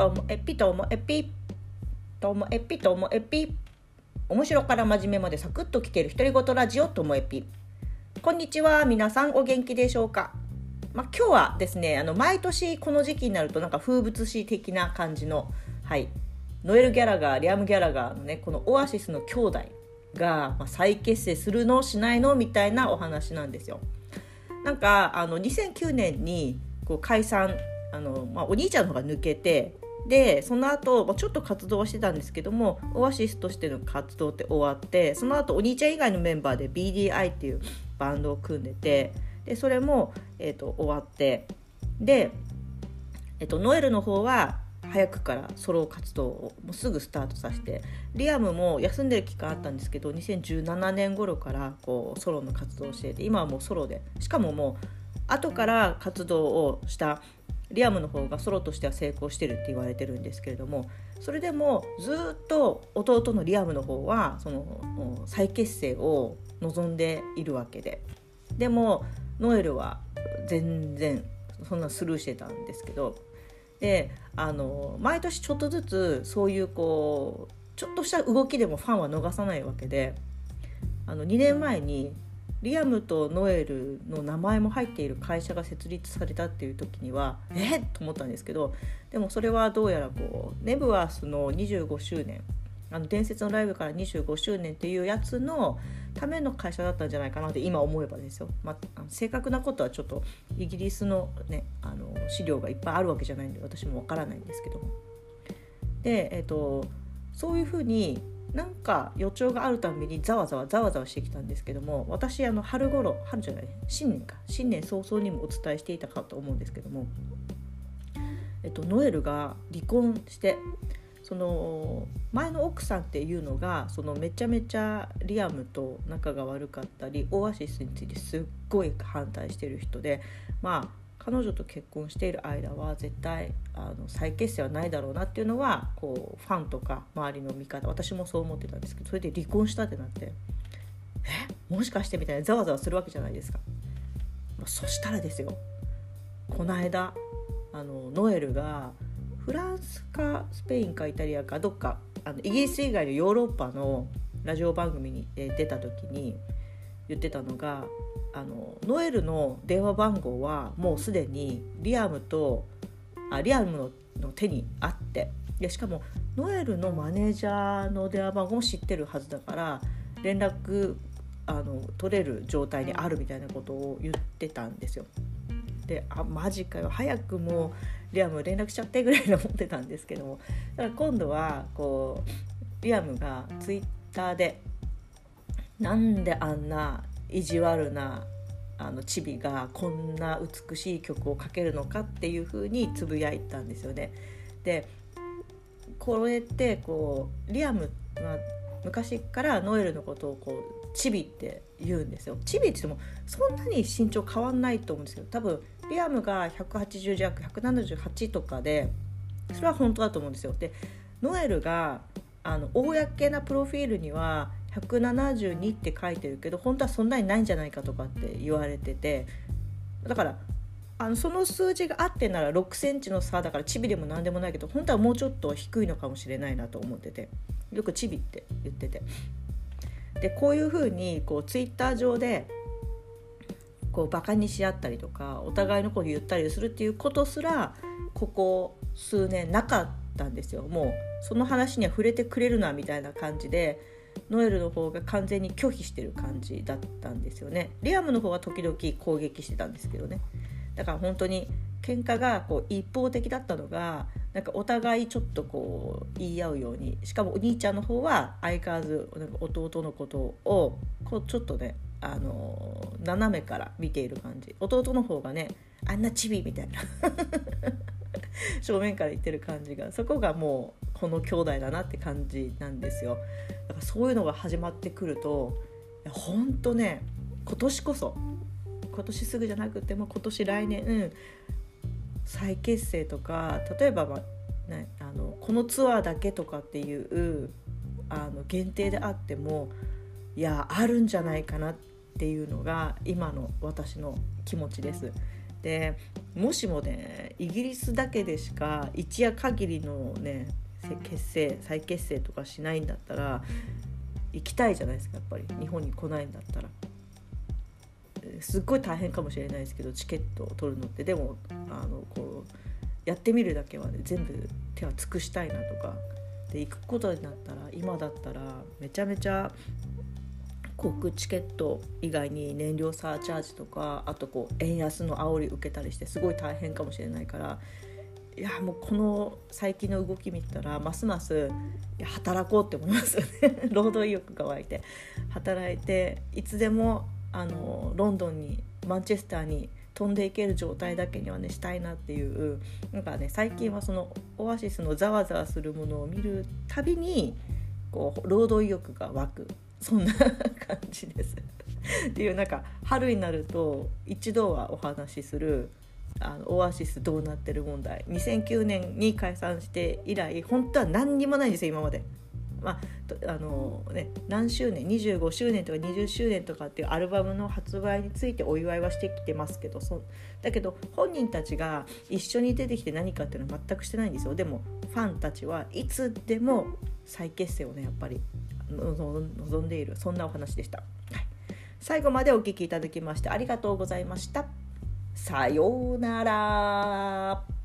ともえぴともえぴともえぴともえぴ面白から真面目までサクッと聞ける独り言ラジオともえぴこんにちは。皆さんお元気でしょうか？まあ、今日はですねあの毎年この時期になるとなんか風物詩的な感じのはい。ノエル・ギャラガーリアム・ギャラガーのねこのオアシスの兄弟が、まあ再結成するのしないのみたいなお話なんですよ。なんかあの2009年にこう解散あの、まあ、お兄ちゃんの方が抜けてでその後、まあ、ちょっと活動はしてたんですけどもオアシスとしての活動って終わってその後お兄ちゃん以外のメンバーで BDI っていうバンドを組んでてでそれも、えーと、終わってで、えーとノエルの方は早くからソロ活動をもうすぐスタートさせてリアムも休んでる期間あったんですけど2017年頃からこうソロの活動をしてて今はもうソロでしかももう後から活動をしたリアムの方がソロとしては成功してるって言われてるんですけれどもそれでもずっと弟のリアムの方はその再結成を望んでいるわけででもノエルは全然そんなスルーしてたんですけどであの毎年ちょっとずつそういうこうちょっとした動きでもファンは逃さないわけであの2年前にリアムとノエルの名前も入っている会社が設立されたっていう時にはえ？っと思ったんですけどでもそれはどうやらこうネブワースの25周年あの伝説のライブから25周年っていうやつのための会社だったんじゃないかなって今思えばですよ、まあ、正確なことはちょっとイギリスの,、ね、あの資料がいっぱいあるわけじゃないんで私もわからないんですけども。で、えーと、そういうふうになんか予兆があるたびにざわざわざわざわしてきたんですけども私あの春頃春じゃない新年か新年早々にもお伝えしていたかと思うんですけども、えっと、ノエルが離婚してその前の奥さんっていうのがそのめちゃめちゃリアムと仲が悪かったりオアシスについてすっごい反対してる人でまあ彼女と結婚している間は絶対あの再結成はないだろうなっていうのはこうファンとか周りの見方私もそう思ってたんですけどそれで離婚したってなってえ？もしかしてみたいなざわざわするわけじゃないですか。まあ、そしたらですよこの間あのノエルがフランスかスペインかイタリアかどっかあのイギリス以外のヨーロッパのラジオ番組に出た時に言ってたのがあのノエルの電話番号はもうすでにリアムとあリアムの手にあってでしかもノエルのマネージャーの電話番号も知ってるはずだから連絡あの取れる状態にあるみたいなことを言ってたんですよ。であマジかよ早くもうリアム連絡しちゃってぐらいの思ってたんですけどもだから今度はこうリアムがツイッターでなんであんな意地悪なあのチビがこんな美しい曲をかけるのかっていう風につぶやいたんですよね。でこれってこうリアムは昔からノエルのことをこうチビって言うんですよ。チビって言ってもそんなに身長変わんないと思うんですけど多分リアムが180弱178とかでそれは本当だと思うんですよ。でノエルがあの公なプロフィールには172って書いてるけど本当はそんなにないんじゃないかとかって言われててだからあのその数字があってなら6センチの差だからチビでも何でもないけど本当はもうちょっと低いのかもしれないなと思っててよくチビって言ってて。でこういうふうにこうツイッター上でこうバカにし合ったりとかお互いのこと言ったりするっていうことすらここ数年なかったんですよ。もうその話には触れてくれるなみたいな感じでノエルの方が完全に拒否してる感じだったんですよね。リアムの方は時々攻撃してたんですけどね。だから本当に喧嘩がこう一方的だったのがなんかお互いちょっとこう言い合うようにしかもお兄ちゃんの方は相変わらずなんか弟のことをこうちょっとねあの斜めから見ている感じ。弟の方がねあんなチビみたいな。正面から言ってる感じが。そこがもうこの兄弟だなって感じなんですよだからそういうのが始まってくるとほんとね今年こそ今年すぐじゃなくても今年来年、うん、再結成とか例えば、まあね、あのこのツアーだけとかっていうあの限定であってもいやあるんじゃないかなっていうのが今の私の気持ちです。でもしもねイギリスだけでしか一夜限りのね結成再結成とかしないんだったら行きたいじゃないですかやっぱり。日本に来ないんだったら。すっごい大変かもしれないですけどチケットを取るのって。でもあのこうやってみるだけはね全部手は尽くしたいなとか。で行くことになったら今だったらめちゃめちゃ航空チケット以外に燃料サーチャージとかあとこう円安の煽り受けたりしてすごい大変かもしれないからいやもうこの最近の動き見たらますますいや働こうって思いますよね。労働意欲が湧いて。働いていつでもあのロンドンにマンチェスターに飛んでいける状態だけにはねしたいなっていうなんかね最近はそのオアシスのざわざわするものを見るたびにこう労働意欲が湧く。そんな感じです。っていうなんか春になると一度はお話しするあのオアシスどうなってる問題。2009年に解散して以来本当は何にもないんですよ今まで。まああのね、何周年25周年とか20周年とかっていうアルバムの発売についてお祝いはしてきてますけどそだけど本人たちが一緒に出てきて何かっていうのは全くしてないんですよ。でもファンたちはいつでも再結成をねやっぱり望んでいるそんなお話でした、はい、最後までお聴きいただきましてありがとうございました。さようなら。